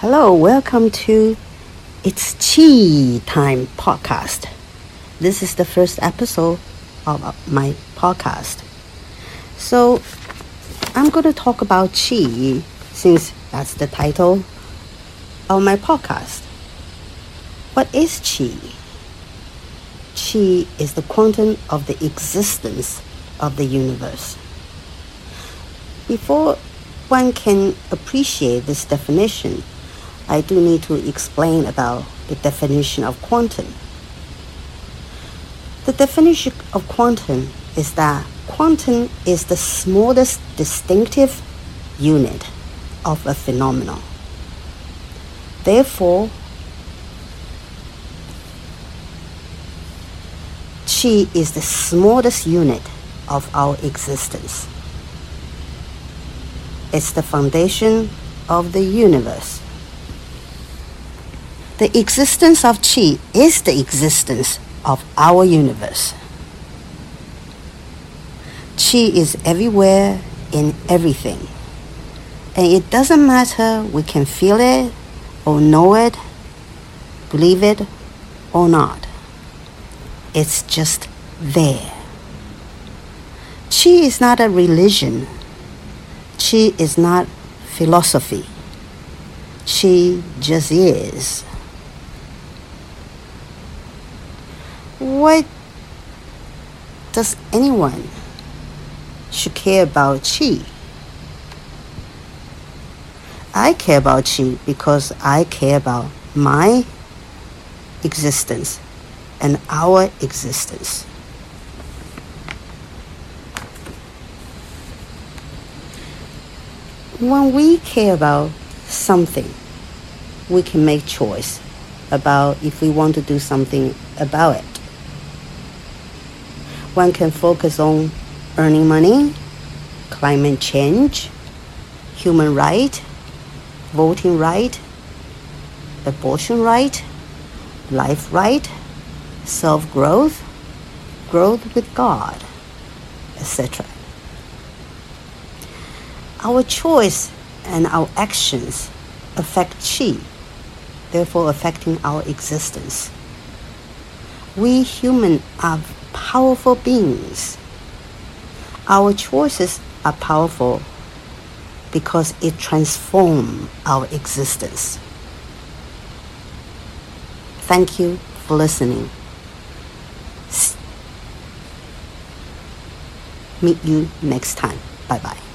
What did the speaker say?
Hello, welcome to It's Chi Time podcast. This is the first episode of my podcast. So, I'm going to talk about Chi since that's the title of my podcast. What is Chi? Chi is the quantum of the existence of the universe. Before one can appreciate this definition, I do need to explain about the definition of quantum. The definition of quantum is that quantum is the smallest distinctive unit of a phenomenon. Therefore, chi is the smallest unit of our existence. It's the foundation of the universe. The existence of chi is the existence of our universe. Chi is everywhere in everything. And it doesn't matter we can feel it or know it, believe it or not. It's just there. Chi is not a religion. Chi is not philosophy. Chi just is. Why does anyone should care about chi? I care about chi because I care about my existence and our existence. When we care about something, we can make choice about if we want to do something about it. One can focus on earning money, climate change, human right, voting right, abortion right, life right, self-growth, growth with God, etc. Our choice and our actions affect chi, therefore affecting our existence. We human are powerful beings. Our choices are powerful because it transforms our existence. Thank you for listening. Meet you next time. Bye bye.